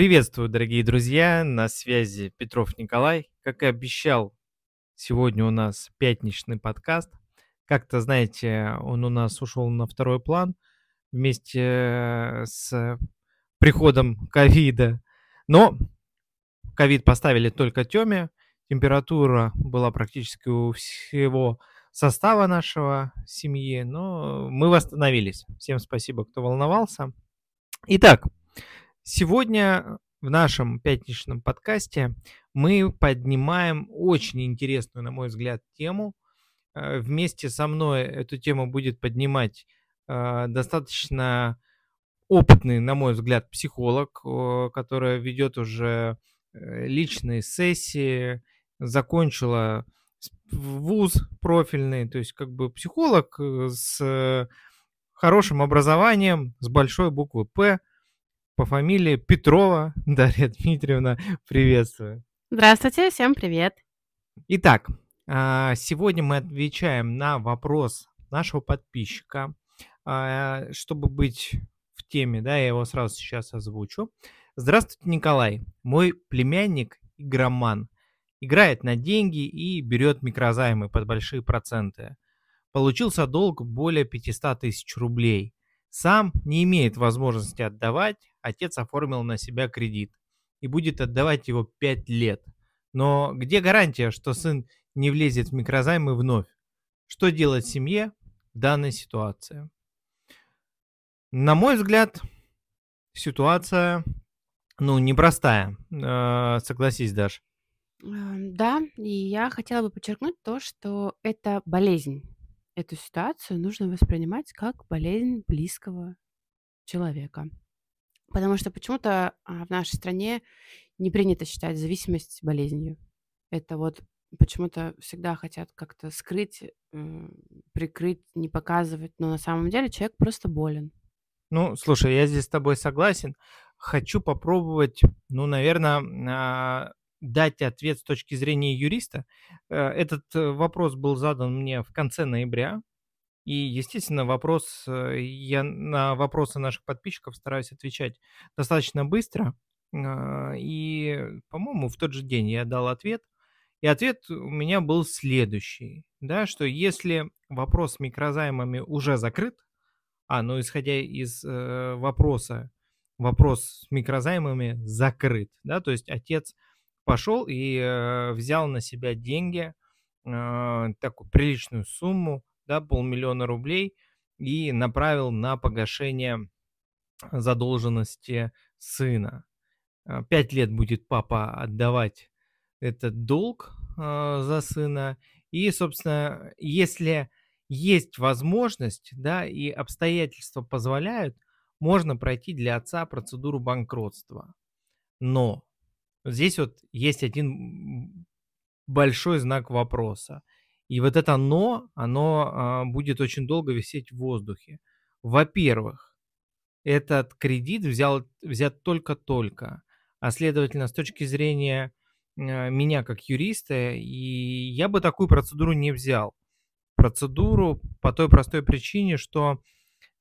Приветствую, дорогие друзья, на связи Петров Николай. Как и обещал, сегодня у нас пятничный подкаст. Как-то, знаете, он у нас ушел на второй план вместе с приходом ковида. Но ковид поставили только Теме. Температура была практически у всего состава нашего семьи, но мы восстановились. Всем спасибо, кто волновался. Итак, Сегодня в нашем пятничном подкасте мы поднимаем очень интересную, на мой взгляд, тему. Э, вместе со мной эту тему будет поднимать э, достаточно опытный, на мой взгляд, психолог, который ведет уже э, личные сессии, закончила вуз профильный, то есть как бы психолог с хорошим образованием, с большой буквы «П», по фамилии Петрова Дарья Дмитриевна. Приветствую. Здравствуйте, всем привет. Итак, а, сегодня мы отвечаем на вопрос нашего подписчика. А, чтобы быть в теме, да, я его сразу сейчас озвучу. Здравствуйте, Николай. Мой племянник игроман. Играет на деньги и берет микрозаймы под большие проценты. Получился долг более 500 тысяч рублей. Сам не имеет возможности отдавать, отец оформил на себя кредит и будет отдавать его 5 лет. Но где гарантия, что сын не влезет в микрозаймы вновь? Что делать семье в данной ситуации? На мой взгляд, ситуация, ну, непростая. Э, согласись, Даш. Эм, да, и я хотела бы подчеркнуть то, что это болезнь. Эту ситуацию нужно воспринимать как болезнь близкого человека. Потому что почему-то а, в нашей стране не принято считать зависимость болезнью. Это вот почему-то всегда хотят как-то скрыть, прикрыть, не показывать, но на самом деле человек просто болен. Ну, слушай, я здесь с тобой согласен. Хочу попробовать, ну, наверное, а, дать ответ с точки зрения юриста. Э, этот э, вопрос был задан мне в конце ноября. И, естественно, вопрос, э, я на вопросы наших подписчиков стараюсь отвечать достаточно быстро. А, и, по-моему, в тот же день я дал ответ. И ответ у меня был следующий, да, что если вопрос с микрозаймами уже закрыт, а, ну, исходя из э, вопроса, вопрос с микрозаймами закрыт, да, то есть отец пошел и э, взял на себя деньги, э, такую приличную сумму, да, полмиллиона рублей и направил на погашение задолженности сына. А, пять лет будет папа отдавать этот долг э, за сына. И, собственно, если есть возможность, да, и обстоятельства позволяют, можно пройти для отца процедуру банкротства. Но здесь вот есть один большой знак вопроса. И вот это «но», оно а, будет очень долго висеть в воздухе. Во-первых, этот кредит взял, взят только-только, а следовательно, с точки зрения а, меня как юриста, и я бы такую процедуру не взял. Процедуру по той простой причине, что,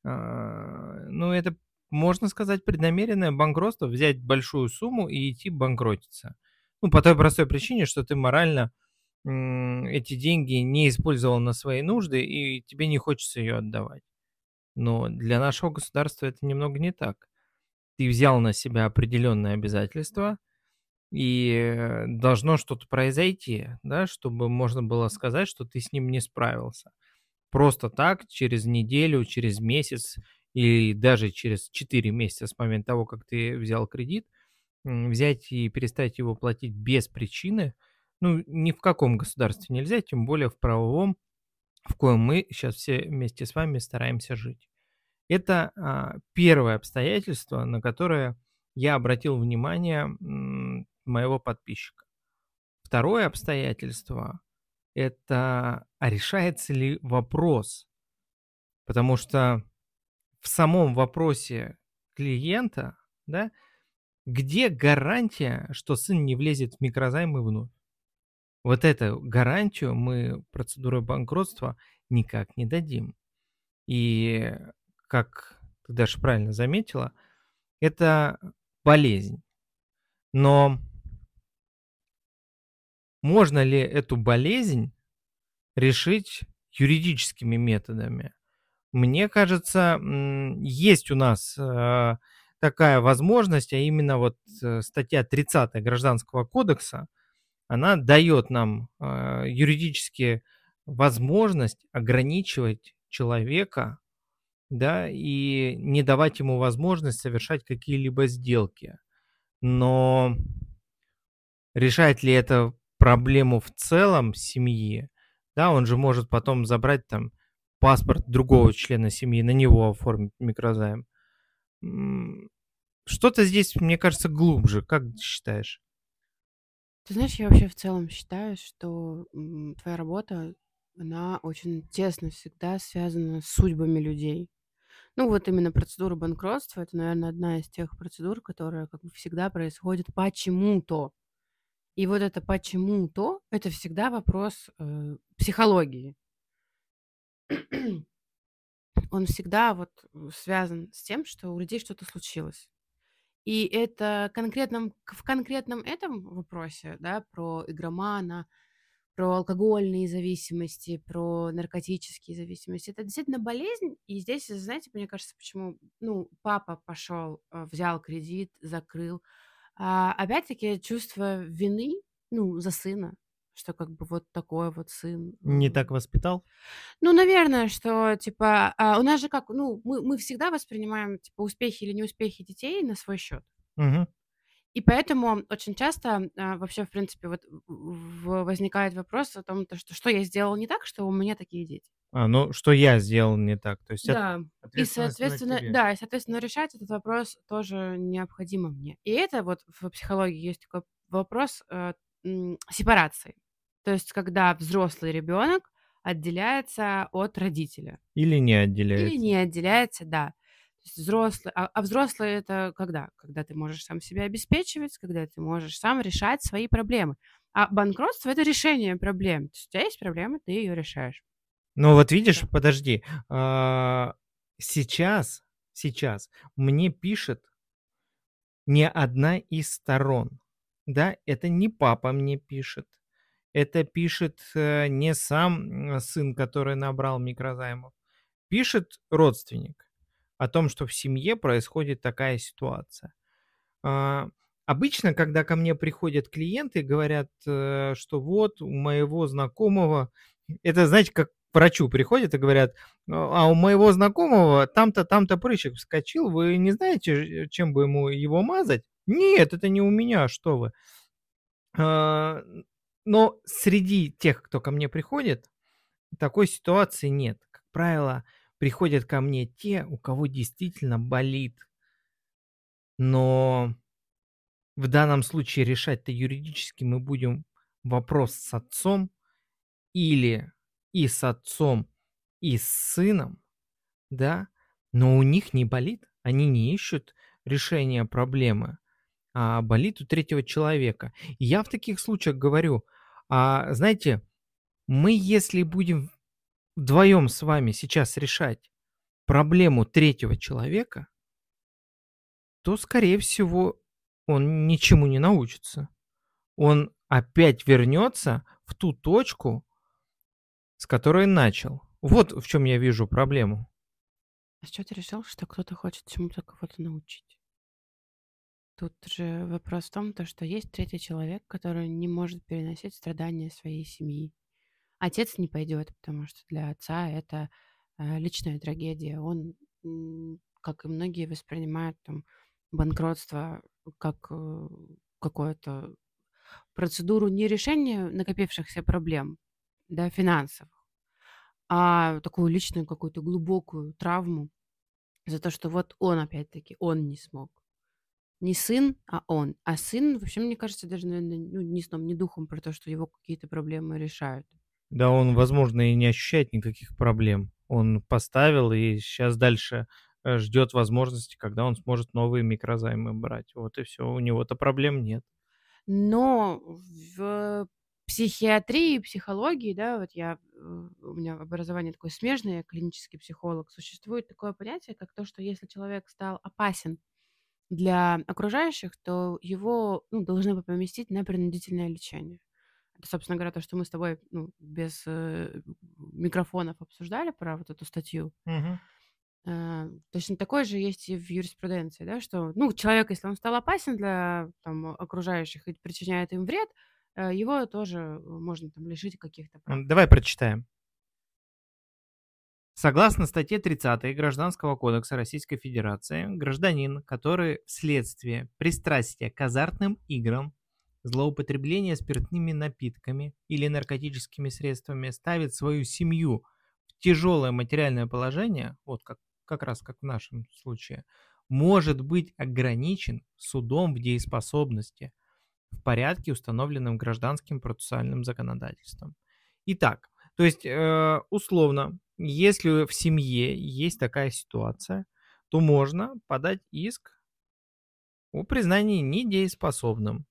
а, ну, это, можно сказать, преднамеренное банкротство, взять большую сумму и идти банкротиться. Ну, по той простой причине, что ты морально эти деньги не использовал на свои нужды, и тебе не хочется ее отдавать. Но для нашего государства это немного не так. Ты взял на себя определенные обязательства, и должно что-то произойти, да, чтобы можно было сказать, что ты с ним не справился. Просто так, через неделю, через месяц или даже через 4 месяца с момента того, как ты взял кредит, взять и перестать его платить без причины – ну, ни в каком государстве нельзя, тем более в правовом, в коем мы сейчас все вместе с вами стараемся жить. Это а, первое обстоятельство, на которое я обратил внимание моего подписчика. Второе обстоятельство – это а решается ли вопрос. Потому что в самом вопросе клиента, да, где гарантия, что сын не влезет в микрозаймы вновь? Вот эту гарантию мы процедурой банкротства никак не дадим. И, как ты даже правильно заметила, это болезнь. Но можно ли эту болезнь решить юридическими методами? Мне кажется, есть у нас, э, такая возможность, а именно вот, э, статья 30 Гражданского кодекса, она дает нам, э, юридически возможность ограничивать человека, да, и не давать ему возможность совершать какие-либо сделки. Но решает ли это проблему в целом семьи? Да, он же может потом забрать там паспорт другого члена семьи, на него оформить микрозайм. Что-то здесь, мне кажется, глубже. Как ты считаешь? Ты знаешь, я вообще в целом считаю, что твоя работа, она очень тесно всегда связана с судьбами людей. Ну, вот именно процедура банкротства, это, наверное, одна из тех процедур, которая как бы всегда происходит почему-то. И вот это почему-то, это всегда вопрос э, психологии. Он всегда вот э, связан с тем, что у людей что-то случилось. И это конкретном, в конкретном этом вопросе, да, про игромана, про алкогольные зависимости, про наркотические зависимости. Это действительно болезнь. И здесь, знаете, мне кажется, почему, ну, папа пошел, э, взял кредит, закрыл. А, опять-таки чувство вины, ну, за сына, что как бы вот такой вот сын. Не э, так воспитал? ну, наверное, что, типа, а, у нас же как, ну, мы, мы всегда воспринимаем, типа, успехи или неуспехи детей на свой счет. Мгм. И поэтому очень часто а, вообще, в принципе, вот в- возникает вопрос о том, то, что, что я сделал не так, что у меня такие дети. А, ну, что я сделал не так? То есть Да. И, соответственно, да, и, соответственно, решать этот вопрос тоже необходимо мне. И это вот в психологии есть такой вопрос э, сепарации. То есть, когда взрослый ребенок отделяется от родителя. Или не Или отделяется. не отделяется, да. То есть взрослый, а, а взрослый это когда? Когда ты можешь сам себя обеспечивать, когда ты можешь сам решать свои проблемы. А банкротство это решение проблем. То есть у тебя есть проблема, ты ее решаешь. Ну вот видишь, Да. подожди, а, сейчас, сейчас мне пишет не одна из сторон, да, это не папа мне пишет, это пишет э, не сам м, сын, который набрал микрозаймов, пишет родственник о том, что в семье происходит такая ситуация. А, Обычно, когда ко мне приходят клиенты говорят, э, что вот у моего знакомого, это, знаете, как к врачу приходят и говорят, а у моего знакомого там-то, там-то прыщик вскочил, вы не знаете, чем бы ему его мазать? Нет, это не у меня, что вы. Но среди тех, кто ко мне приходит, такой ситуации нет. Как правило, приходят ко мне те, у кого действительно болит. Но в данном случае решать-то юридически мы будем вопрос с отцом или и с отцом, и с сыном, да, но у них не болит, они не ищут решения проблемы, а болит у третьего человека. И я в таких случаях говорю, а знаете, мы если будем вдвоем с вами сейчас решать проблему третьего человека, то, скорее всего, он ничему не научится. Он опять вернется в ту точку, с которой начал. Вот в чем я вижу проблему. А чего ты решил, что кто-то хочет чему-то кого-то научить? Тут же вопрос в том, то, что есть третий человек, который не может переносить страдания своей семьи. Отец не пойдет, потому что для отца это э, личная трагедия. Он, как и многие, воспринимают там банкротство как э, какую-то процедуру не решения накопившихся проблем, да, финансовых, а такую личную какую-то глубокую травму за то, что вот он опять-таки, он не смог. Не сын, а он. А сын, вообще, мне кажется, даже, наверное, ну, ни сном, ни духом про то, что его какие-то проблемы решают. Да он, возможно, и не ощущает никаких проблем. Он поставил и сейчас дальше э, ждет возможности, когда он сможет новые микрозаймы брать. Вот и все. У него-то проблем нет. Но в психиатрии, психологии, да, вот я, э, у меня образование такое смежное, я клинический психолог, существует такое понятие, как то, что если человек стал опасен для окружающих, то его, ну, должны бы поместить на принудительное лечение. Это, собственно говоря, то, что мы с тобой, ну, без, э, микрофонов обсуждали про вот эту статью. Э, точно такое же есть и в юриспруденции, да, что, ну, человек, если он стал опасен для, там, окружающих и причиняет им вред, э, его тоже, э, можно там лишить каких-то прав. Давай прочитаем. Согласно статье 30 Гражданского кодекса Российской Федерации, гражданин, который вследствие пристрастия к азартным играм, злоупотребления спиртными напитками или наркотическими средствами ставит свою семью в тяжелое материальное положение, вот как, как раз как в нашем случае, может быть ограничен судом в дееспособности в порядке, установленном гражданским процессуальным законодательством. Итак, то есть, э, условно, если в семье есть такая ситуация, то можно подать иск о признании недееспособным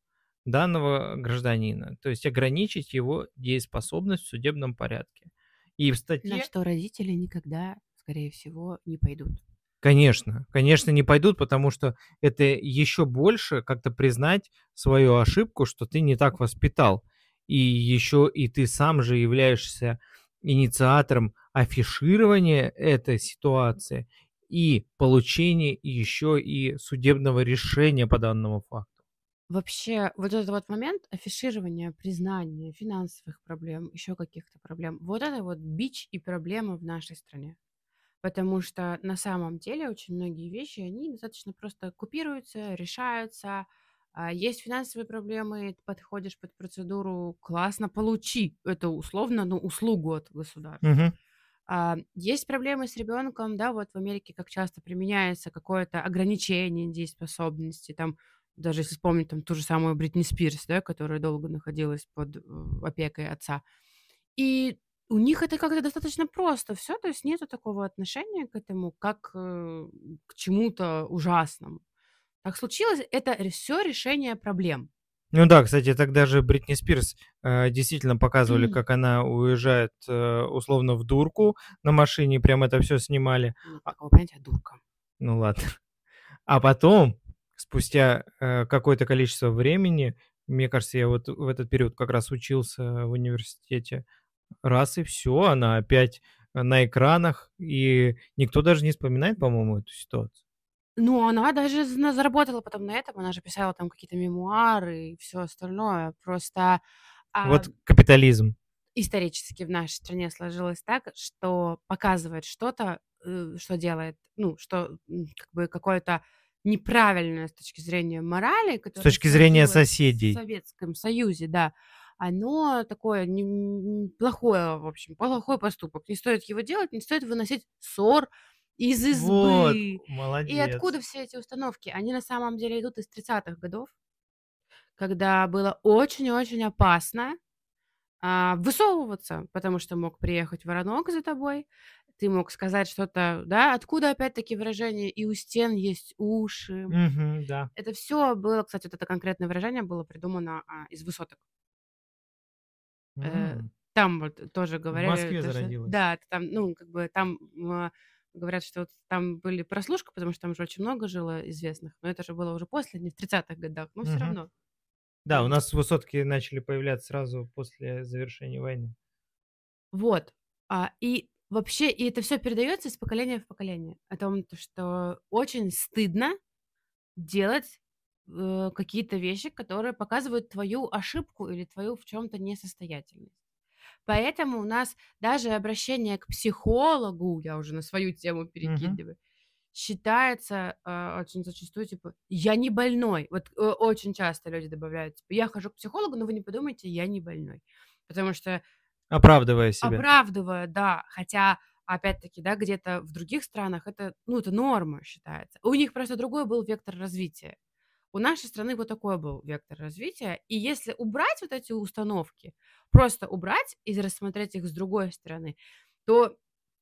данного гражданина, то есть ограничить его дееспособность в судебном порядке. И в На статье, что родители никогда, скорее всего, не пойдут. конечно, конечно, не пойдут, потому что это еще больше как-то признать свою ошибку, что ты не так воспитал. И еще и ты сам же являешься инициатором афиширования этой ситуации и получения еще и судебного решения по данному факту. Вообще, вот этот вот момент афиширования, признания финансовых проблем, еще каких-то проблем, вот это вот бич и проблема в нашей стране. Потому что на самом деле очень многие вещи, они достаточно просто купируются, решаются. А, Есть финансовые проблемы, ты подходишь под процедуру, классно, получи эту условно, ну, услугу от государства. Мгм. А, Есть проблемы с ребенком, да, вот в Америке как часто применяется какое-то ограничение дееспособности, там, даже если вспомнить там ту же самую Бритни Спирс, да, которая долго находилась под э, опекой отца. И у них это как-то достаточно просто все, то есть нету такого отношения к этому, как э, к чему-то ужасному. Так случилось, это все решение проблем. Ну да, кстати, тогда же Бритни Спирс э, действительно показывали, как она уезжает э, условно в дурку на машине, прям это все снимали. Нет А, такого понятия дурка. ну ладно. А потом, спустя э, какое-то количество времени, мне кажется, я вот в этот период как раз учился в университете, раз и все, она опять на экранах, и никто даже не вспоминает, по-моему, эту ситуацию. Ну, она даже зна заработала потом на этом, она же писала там какие-то мемуары и все остальное. Просто, а, Вот капитализм. исторически в нашей стране сложилось так, что показывает что-то, э, что делает, ну, что, м, как бы какое-то неправильное с точки зрения морали, С которое точки зрения сложилось в соседей. Советском Союзе, да, оно такое не м, плохое, в общем, плохой поступок. Не стоит его делать, не стоит выносить ссор из Вот, избы. И молодец. откуда все эти установки? Они на самом деле идут из 30-х годов, когда было очень-очень опасно а, высовываться, потому что мог приехать воронок за тобой, ты мог сказать что-то, да, откуда опять-таки выражение «и у стен есть уши». Мгм, да. Это все было, кстати, вот это конкретное выражение было придумано а, из высоток. Э, М, там вот тоже В говорили, Москве то, что, зародилась. да, там, ну, как бы там говорят, что вот там были прослушка, потому что там же очень много жило известных, но это же было уже после, не в 30-х годах, но все Мгм. равно. Да, у нас высотки начали появляться сразу после завершения войны. Вот. А, и вообще, и это все передается из поколения в поколение. О том, то, что очень стыдно делать э, какие-то вещи, которые показывают твою ошибку или твою в чем-то несостоятельность. Поэтому у нас даже обращение к психологу, я уже на свою тему перекидываю, считается а, очень зачастую, типа, я не больной. Вот э, очень часто люди добавляют, типа, я хожу к психологу, но вы не подумайте, я не больной. Потому что Оправдывая себя. Оправдывая, да. Хотя, опять-таки, да, где-то в других странах это, ну, это норма считается. У них просто другой был вектор развития. У нашей страны вот такой был вектор развития. И если убрать вот эти установки, просто убрать и рассмотреть их с другой стороны, то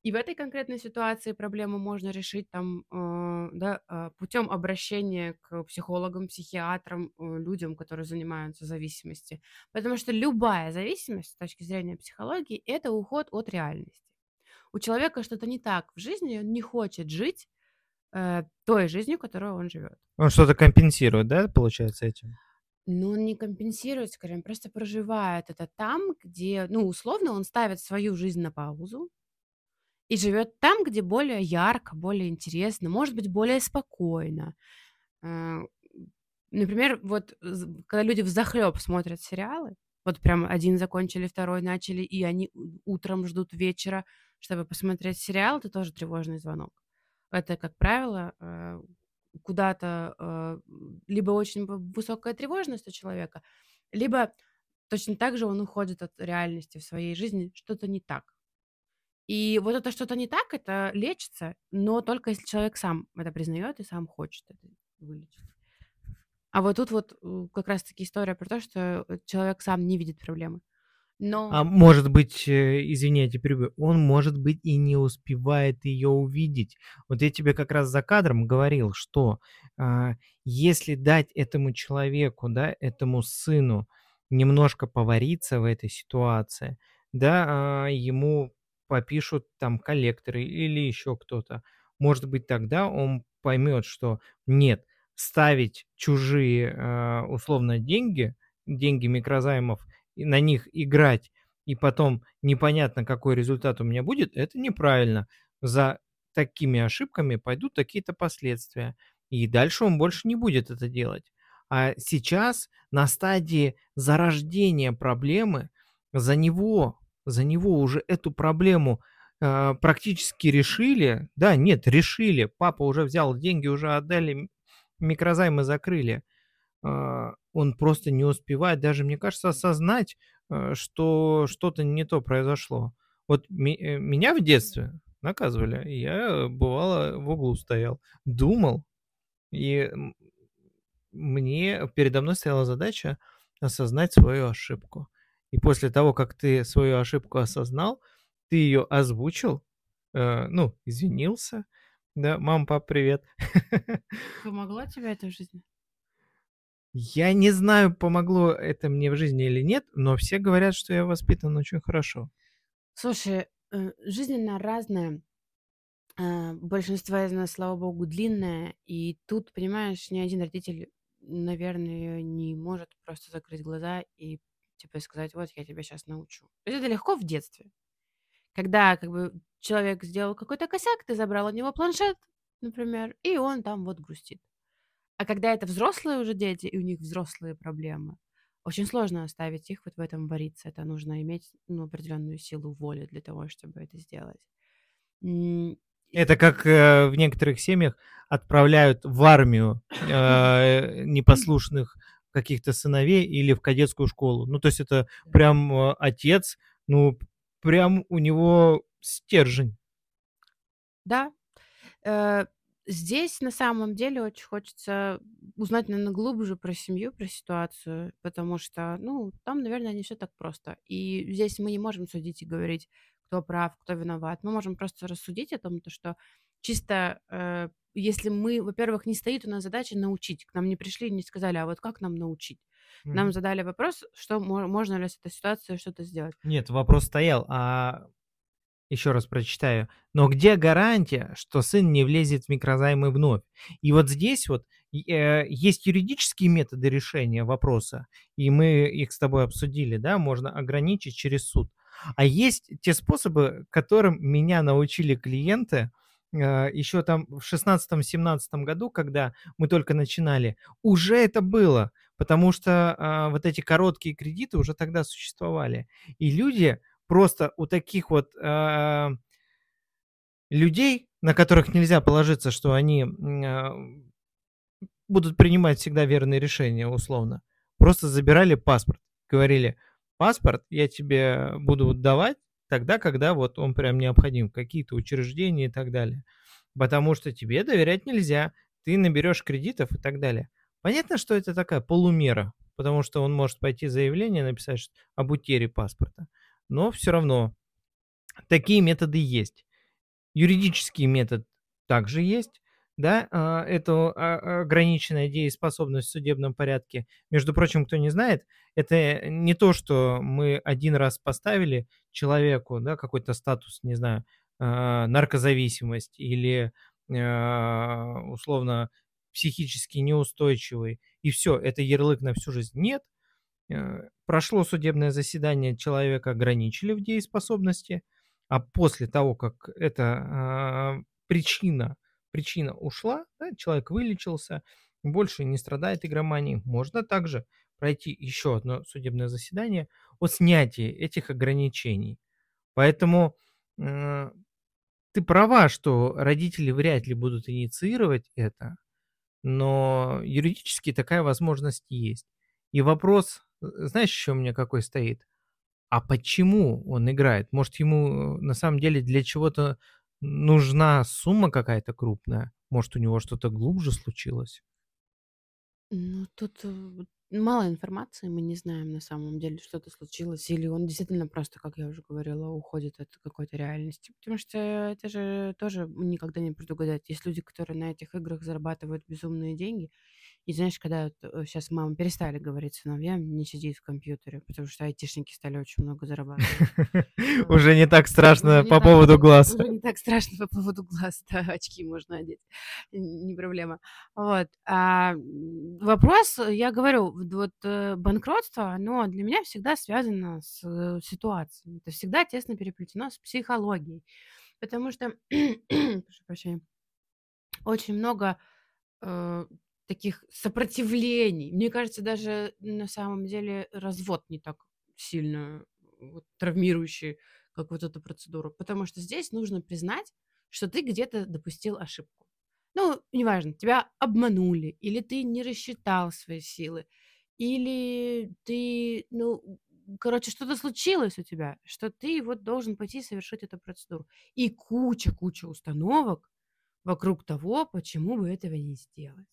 и в этой конкретной ситуации проблему можно решить там, э, да, э, путем обращения к психологам, психиатрам, э, людям, которые занимаются зависимостью. Потому что любая зависимость с точки зрения психологии– это уход от реальности. У человека что-то не так в жизни, он не хочет жить, э, той жизнью, которую он живет. Он что-то компенсирует, да, получается, этим? Ну, он не компенсирует, скорее, он просто проживает это там, где, ну, условно, он ставит свою жизнь на паузу и живет там, где более ярко, более интересно, может быть, более спокойно. Э, например, вот когда люди взахлеб смотрят сериалы, вот прям один закончили, второй начали, и они утром ждут вечера, чтобы посмотреть сериал, это тоже тревожный звонок. Это, как правило, э, куда-то э, либо очень высокая тревожность у человека, либо точно так же он уходит от реальности в своей жизни, что-то не так. И вот это что-то не так, это лечится, но только если человек сам это признает и сам хочет это вылечить. А вот тут вот э, как раз-таки история про то, что человек сам не видит проблемы. Но А может быть, э, тебя перебью, он, может быть, и не успевает ее увидеть. Вот я тебе как раз за кадром говорил, что а, если дать этому человеку, да, этому сыну немножко повариться в этой ситуации, да, а, ему попишут там коллекторы или еще кто-то, может быть, тогда он поймет, что нет, ставить чужие, а, условно, деньги, деньги микрозаймов на них играть, и потом непонятно, какой результат у меня будет, это неправильно. За такими ошибками пойдут такие-то последствия. И дальше он больше не будет это делать. А сейчас на стадии зарождения проблемы за него, за него уже эту проблему э, практически решили. Да, нет, решили. Папа уже взял деньги, уже отдали, микрозаймы закрыли он просто не успевает даже, мне кажется, осознать, э, что что-то не то произошло. Вот э, меня в детстве наказывали, я бывало в углу стоял, думал, и мне передо мной стояла задача осознать свою ошибку. И после того, как ты свою ошибку осознал, ты ее озвучил, э, ну, извинился, да, мам, пап, привет. помогла тебе это в жизни? Я не знаю, помогло это мне в жизни или нет, но все говорят, что я воспитан очень хорошо. Слушай, э, жизнь она разная. Э, Большинство из нас, слава богу, длинная. И тут, понимаешь, ни один родитель, наверное, не может просто закрыть глаза и типа сказать, вот я тебя сейчас научу. То есть это легко в детстве. Когда как бы человек сделал какой-то косяк, ты забрал у него планшет, например, и он там вот грустит. А когда это взрослые уже дети, и у них взрослые проблемы, очень сложно оставить их вот в этом вариться. Это нужно иметь ну, определенную силу воли для того, чтобы это сделать. М, Это как э, в некоторых семьях отправляют в армию э, непослушных каких-то сыновей или в кадетскую школу. Ну, то есть это прям э, отец, ну, прям у него стержень. Да. Э, Здесь на самом деле очень хочется узнать, наверное, глубже про семью, про ситуацию, потому что, ну, там, наверное, не все так просто. И здесь мы не можем судить и говорить, кто прав, кто виноват. Мы можем просто рассудить о том, то, что чисто э, если мы, во-первых, не стоит у нас задача научить, к нам не пришли и не сказали, а вот как нам научить? Нам Мгм. задали вопрос, что мо- можно ли с этой ситуацией что-то сделать. Нет, вопрос стоял, а еще раз прочитаю. Но где гарантия, что сын не влезет в микрозаймы вновь? И вот здесь вот э, есть юридические методы решения вопроса, и мы их с тобой обсудили, да, можно ограничить через суд. А есть те способы, которым меня научили клиенты э, еще там в шестнадцатом-семнадцатом году, когда мы только начинали, уже это было, потому что а, вот эти короткие кредиты уже тогда существовали. И люди просто у таких вот а, людей, на которых нельзя положиться, что они а, будут принимать всегда верные решения, условно, просто забирали паспорт. Говорили, паспорт я тебе буду давать тогда, когда вот он прям необходим, какие-то учреждения и так далее. Потому что тебе доверять нельзя, ты наберешь кредитов и так далее. Понятно, что это такая полумера, потому что он может пойти заявление написать об утере паспорта. Но все равно такие методы есть. Юридический метод также есть, да, а, это а, ограниченная дееспособность в судебном порядке. Между прочим, кто не знает, это не то, что мы один раз поставили человеку, да, какой-то статус, не знаю, а, наркозависимость или условно психически неустойчивый, и все, это ярлык на всю жизнь. Нет. Э, прошло судебное заседание, человека ограничили в дееспособности, а после того, как эта а, причина, причина ушла, да, человек вылечился, больше не страдает игроманией, можно также пройти еще одно судебное заседание о снятии этих ограничений. Поэтому э, ты права, что родители вряд ли будут инициировать это, но юридически такая возможность есть. И вопрос, знаешь, еще у меня какой стоит? А почему он играет? Может, ему э, на самом деле для чего-то нужна сумма какая-то крупная? Может, у него что-то глубже случилось? Ну, тут э, мало информации, мы не знаем на самом деле, что-то случилось, или он действительно просто, как я уже говорила, уходит от какой-то реальности. Потому что это же тоже никогда не предугадать. Есть люди, которые на этих играх зарабатывают безумные деньги, и знаешь, когда сейчас мамы перестали говорить сыновьям не сиди в компьютере, потому что айтишники стали очень много зарабатывать. Уже не так страшно по поводу глаз. уже не так страшно по поводу глаз, да, очки можно одеть, не проблема. Вот. А вопрос, я говорю, вот э, банкротство, оно для меня всегда связано с э, ситуацией. Это всегда тесно переплетено с психологией. Потому что, прошу прощения, очень много э, таких сопротивлений. Мне кажется, даже на самом деле развод не так сильно вот, травмирующий, как вот эту процедуру. Потому что здесь нужно признать, что ты где-то допустил ошибку. Ну, неважно, тебя обманули, или ты не рассчитал свои силы, или ты, ну, короче, что-то случилось у тебя, что ты вот должен пойти совершить эту процедуру. И куча-куча установок вокруг того, почему бы этого не сделать.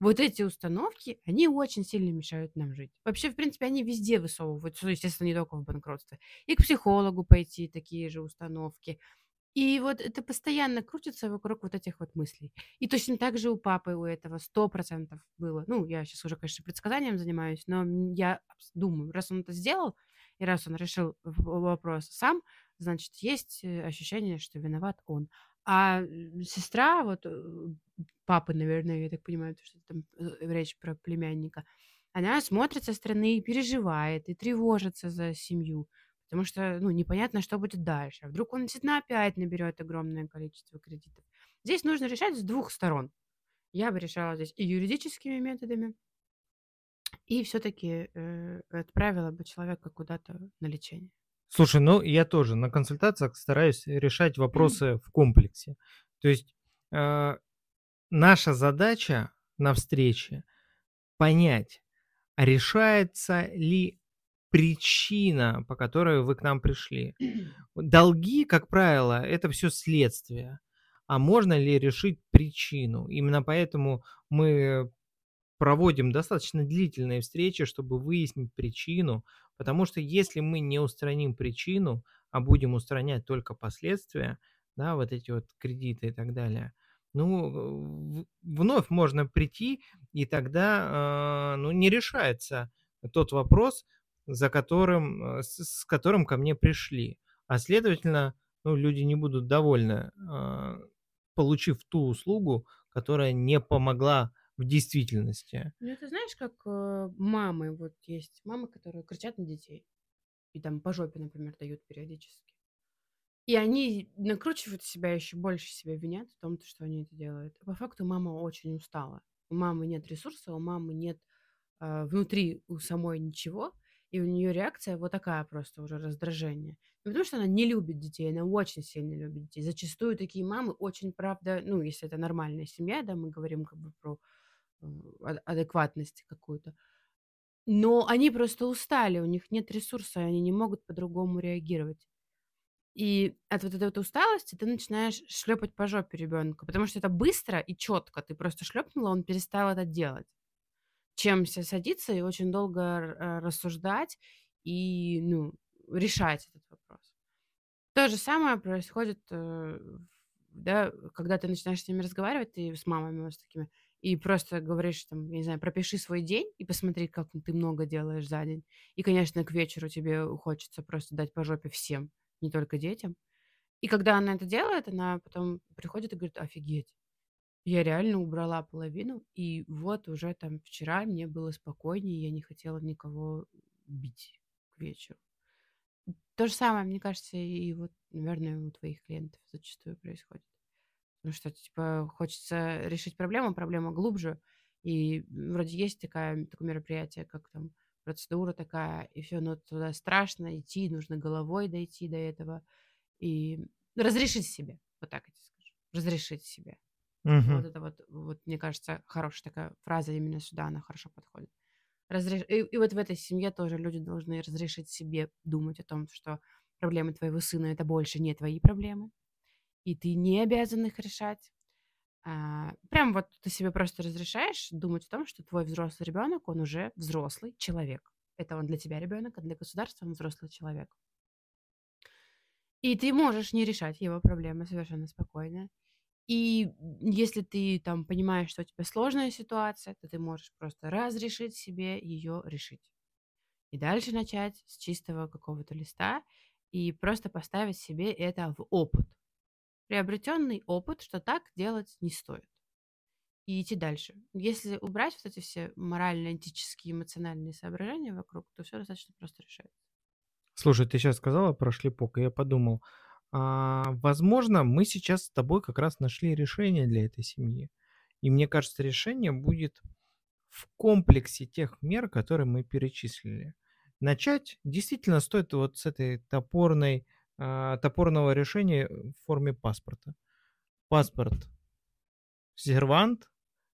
Вот эти установки, они очень сильно мешают нам жить. Вообще, в принципе, они везде высовываются, ну, естественно, не только в банкротстве. И к психологу пойти такие же установки. И вот это постоянно крутится вокруг вот этих вот мыслей. И точно так же у папы у этого сто процентов было. Ну, я сейчас уже, конечно, предсказанием занимаюсь, но я думаю, раз он это сделал, и раз он решил вопрос сам, значит, есть э, ощущение, что виноват он. А сестра, вот э, папы, наверное, я так понимаю, что там э, речь про племянника, она смотрит со стороны и переживает, и тревожится за семью, потому что, ну, непонятно, что будет дальше. А вдруг он действительно опять наберет огромное количество кредитов. Здесь нужно решать с двух сторон. Я бы решала здесь и юридическими методами, и все-таки э, отправила бы человека куда-то на лечение. Слушай, ну я тоже на консультациях стараюсь решать вопросы в комплексе. То есть э, наша задача на встрече понять, решается ли причина, по которой вы к нам пришли. Долги, как правило, это все следствие. А можно ли решить причину? Именно поэтому мы проводим достаточно длительные встречи, чтобы выяснить причину, потому что если мы не устраним причину, а будем устранять только последствия, да, вот эти вот кредиты и так далее, ну, вновь можно прийти, и тогда, э, ну, не решается тот вопрос, за которым, э, с, с которым ко мне пришли. А следовательно, ну, люди не будут довольны, э, получив ту услугу, которая не помогла в действительности. Ну, это знаешь, как э, мамы, вот есть мамы, которые кричат на детей. И там по жопе, например, дают периодически. И они накручивают себя еще больше себя винят в том, что они это делают. По факту мама очень устала. У мамы нет ресурса, у мамы нет э, внутри у самой ничего, и у нее реакция вот такая просто уже раздражение. Не потому что она не любит детей, она очень сильно любит детей. Зачастую такие мамы очень, правда, ну, если это нормальная семья, да, мы говорим как бы про адекватности какую-то. Но они просто устали, у них нет ресурса, они не могут по-другому реагировать. И от вот этой вот усталости ты начинаешь шлепать по жопе ребенка, потому что это быстро и четко. Ты просто шлепнула, он перестал это делать. Чем садиться и очень долго э, рассуждать и ну, решать этот вопрос. То же самое происходит, э, да, когда ты начинаешь с ними разговаривать, ты с мамами вот с такими, и просто говоришь, там, я не знаю, пропиши свой день и посмотри, как ты много делаешь за день. И, конечно, к вечеру тебе хочется просто дать по жопе всем, не только детям. И когда она это делает, она потом приходит и говорит, офигеть, Я реально убрала половину, и вот уже там вчера мне было спокойнее, я не хотела никого бить к вечеру. То же самое, мне кажется, и вот, наверное, у твоих клиентов зачастую происходит. Потому что, типа, хочется решить проблему, проблема глубже, и вроде есть такая, такое мероприятие, как там процедура такая, и все, но туда страшно идти, нужно головой дойти до этого, и разрешить себе, вот так я тебе скажу, разрешить себе. Вот Мгм. это вот, вот, мне кажется, хорошая такая фраза именно сюда, она хорошо подходит. Разреш... И, и вот в этой семье тоже люди должны разрешить себе думать о том, что проблемы твоего сына это больше не твои проблемы, и ты не обязан их решать. А, прям вот ты себе просто разрешаешь думать о том, что твой взрослый ребенок, он уже взрослый человек. Это он для тебя ребенок, а для государства он взрослый человек. И ты можешь не решать его проблемы совершенно спокойно. И если ты там понимаешь, что у тебя сложная ситуация, то ты можешь просто разрешить себе ее решить. И дальше начать с чистого какого-то листа и просто поставить себе это в опыт. Приобретенный опыт, что так делать не стоит. И идти дальше. Если убрать вот эти все морально-этические, эмоциональные соображения вокруг, то все достаточно просто решается. Слушай, ты сейчас сказала про шлепок, и я подумал, а, возможно, мы сейчас с тобой как раз нашли решение для этой семьи. И мне кажется, решение будет в комплексе тех мер, которые мы перечислили. Начать действительно стоит вот с этой топорной, топорного решения в форме паспорта. Паспорт сервант,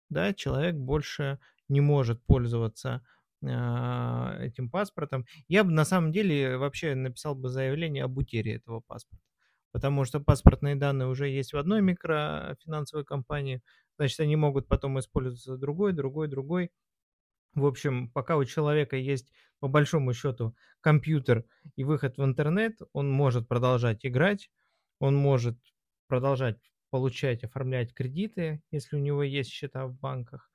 да, человек больше не может пользоваться а, этим паспортом. Я бы на самом деле вообще написал бы заявление об утере этого паспорта. Потому что паспортные данные уже есть в одной микрофинансовой компании, значит, они могут потом использоваться другой, другой, другой. В общем, пока у человека есть, по большому счету, компьютер и выход в интернет, он может продолжать играть, он может продолжать получать, оформлять кредиты, если у него есть счета в банках.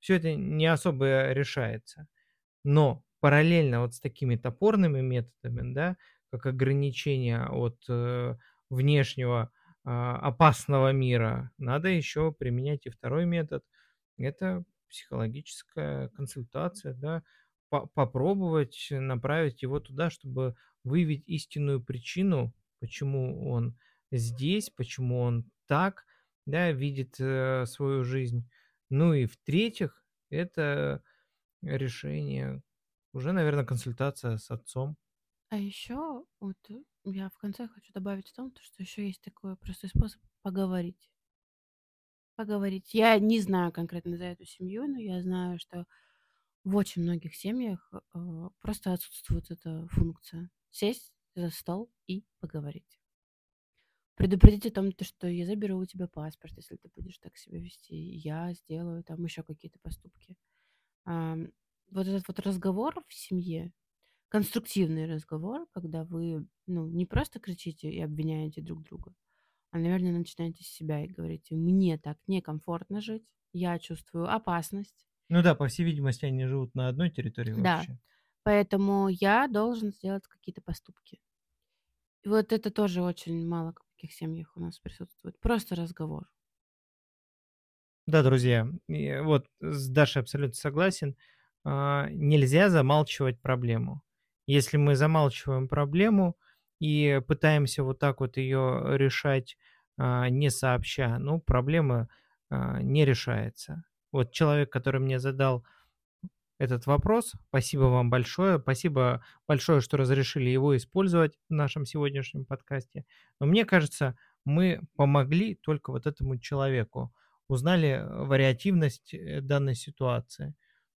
Все это не особо решается. Но параллельно вот с такими топорными методами, да, как ограничение от э, внешнего а, опасного мира, надо еще применять и второй метод. Это психологическая консультация, да, по- попробовать направить его туда, чтобы выявить истинную причину, почему он здесь, почему он так, да, видит э, свою жизнь. Ну и в-третьих, это решение, уже, наверное, консультация с отцом. А еще вот я в конце хочу добавить в том, то, что еще есть такой простой способ поговорить. Поговорить. Я не знаю конкретно за эту семью, но я знаю, что в очень многих семьях э, просто отсутствует эта функция. Сесть за стол и поговорить. Предупредить о том, то, что я заберу у тебя паспорт, если ты будешь так себя вести. Я сделаю там еще какие-то поступки. Ам, вот этот вот разговор в семье, конструктивный разговор, когда вы, ну, не просто кричите и обвиняете друг друга, а, наверное, начинаете с себя и говорите: "Мне так некомфортно жить, я чувствую опасность". Ну да, по всей видимости, они живут на одной территории Да, вообще. поэтому я должен сделать какие-то поступки. И вот это тоже очень мало в каких семьях у нас присутствует. Просто разговор. Да, друзья, вот с Дашей абсолютно согласен. А, Нельзя замалчивать проблему. Если мы замалчиваем проблему и пытаемся вот так вот ее решать, а, не сообща, ну, проблема а, не решается. Вот человек, который мне задал этот вопрос, спасибо вам большое, спасибо большое, что разрешили его использовать в нашем сегодняшнем подкасте. Но мне кажется, мы помогли только вот этому человеку узнали вариативность э, данной ситуации.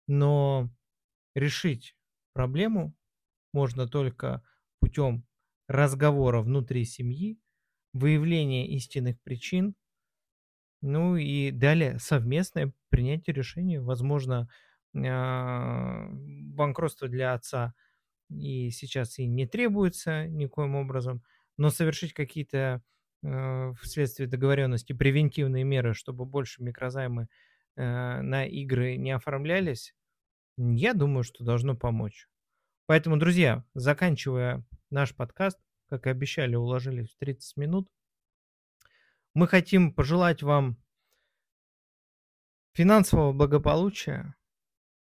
Но решить проблему можно только путем разговора внутри семьи, выявления истинных причин, ну и далее совместное принятие решения. Возможно, а, банкротство для отца и сейчас и не требуется никоим образом, но совершить какие-то э, вследствие договоренности превентивные меры, чтобы больше микрозаймы э, на игры не оформлялись, я думаю, что должно помочь. Поэтому, друзья, заканчивая наш подкаст, как и обещали, уложились в 30 минут, мы хотим пожелать вам финансового благополучия,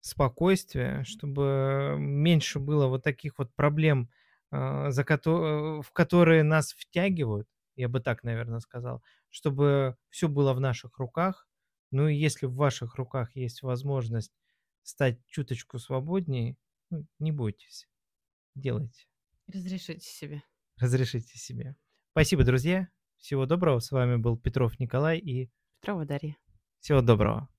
спокойствия, чтобы меньше было вот таких вот проблем, а, за кото в которые нас втягивают, я бы так, наверно, сказал, чтобы всё было в наших руках. Ну и если в ваших руках есть возможность стать чуточку свободнее, ну, не бойтесь, делайте. Разрешите себе. Разрешите себе. Спасибо, друзья. Всего доброго. С вами был Петров Николай и Петрова Дарья. Всего доброго.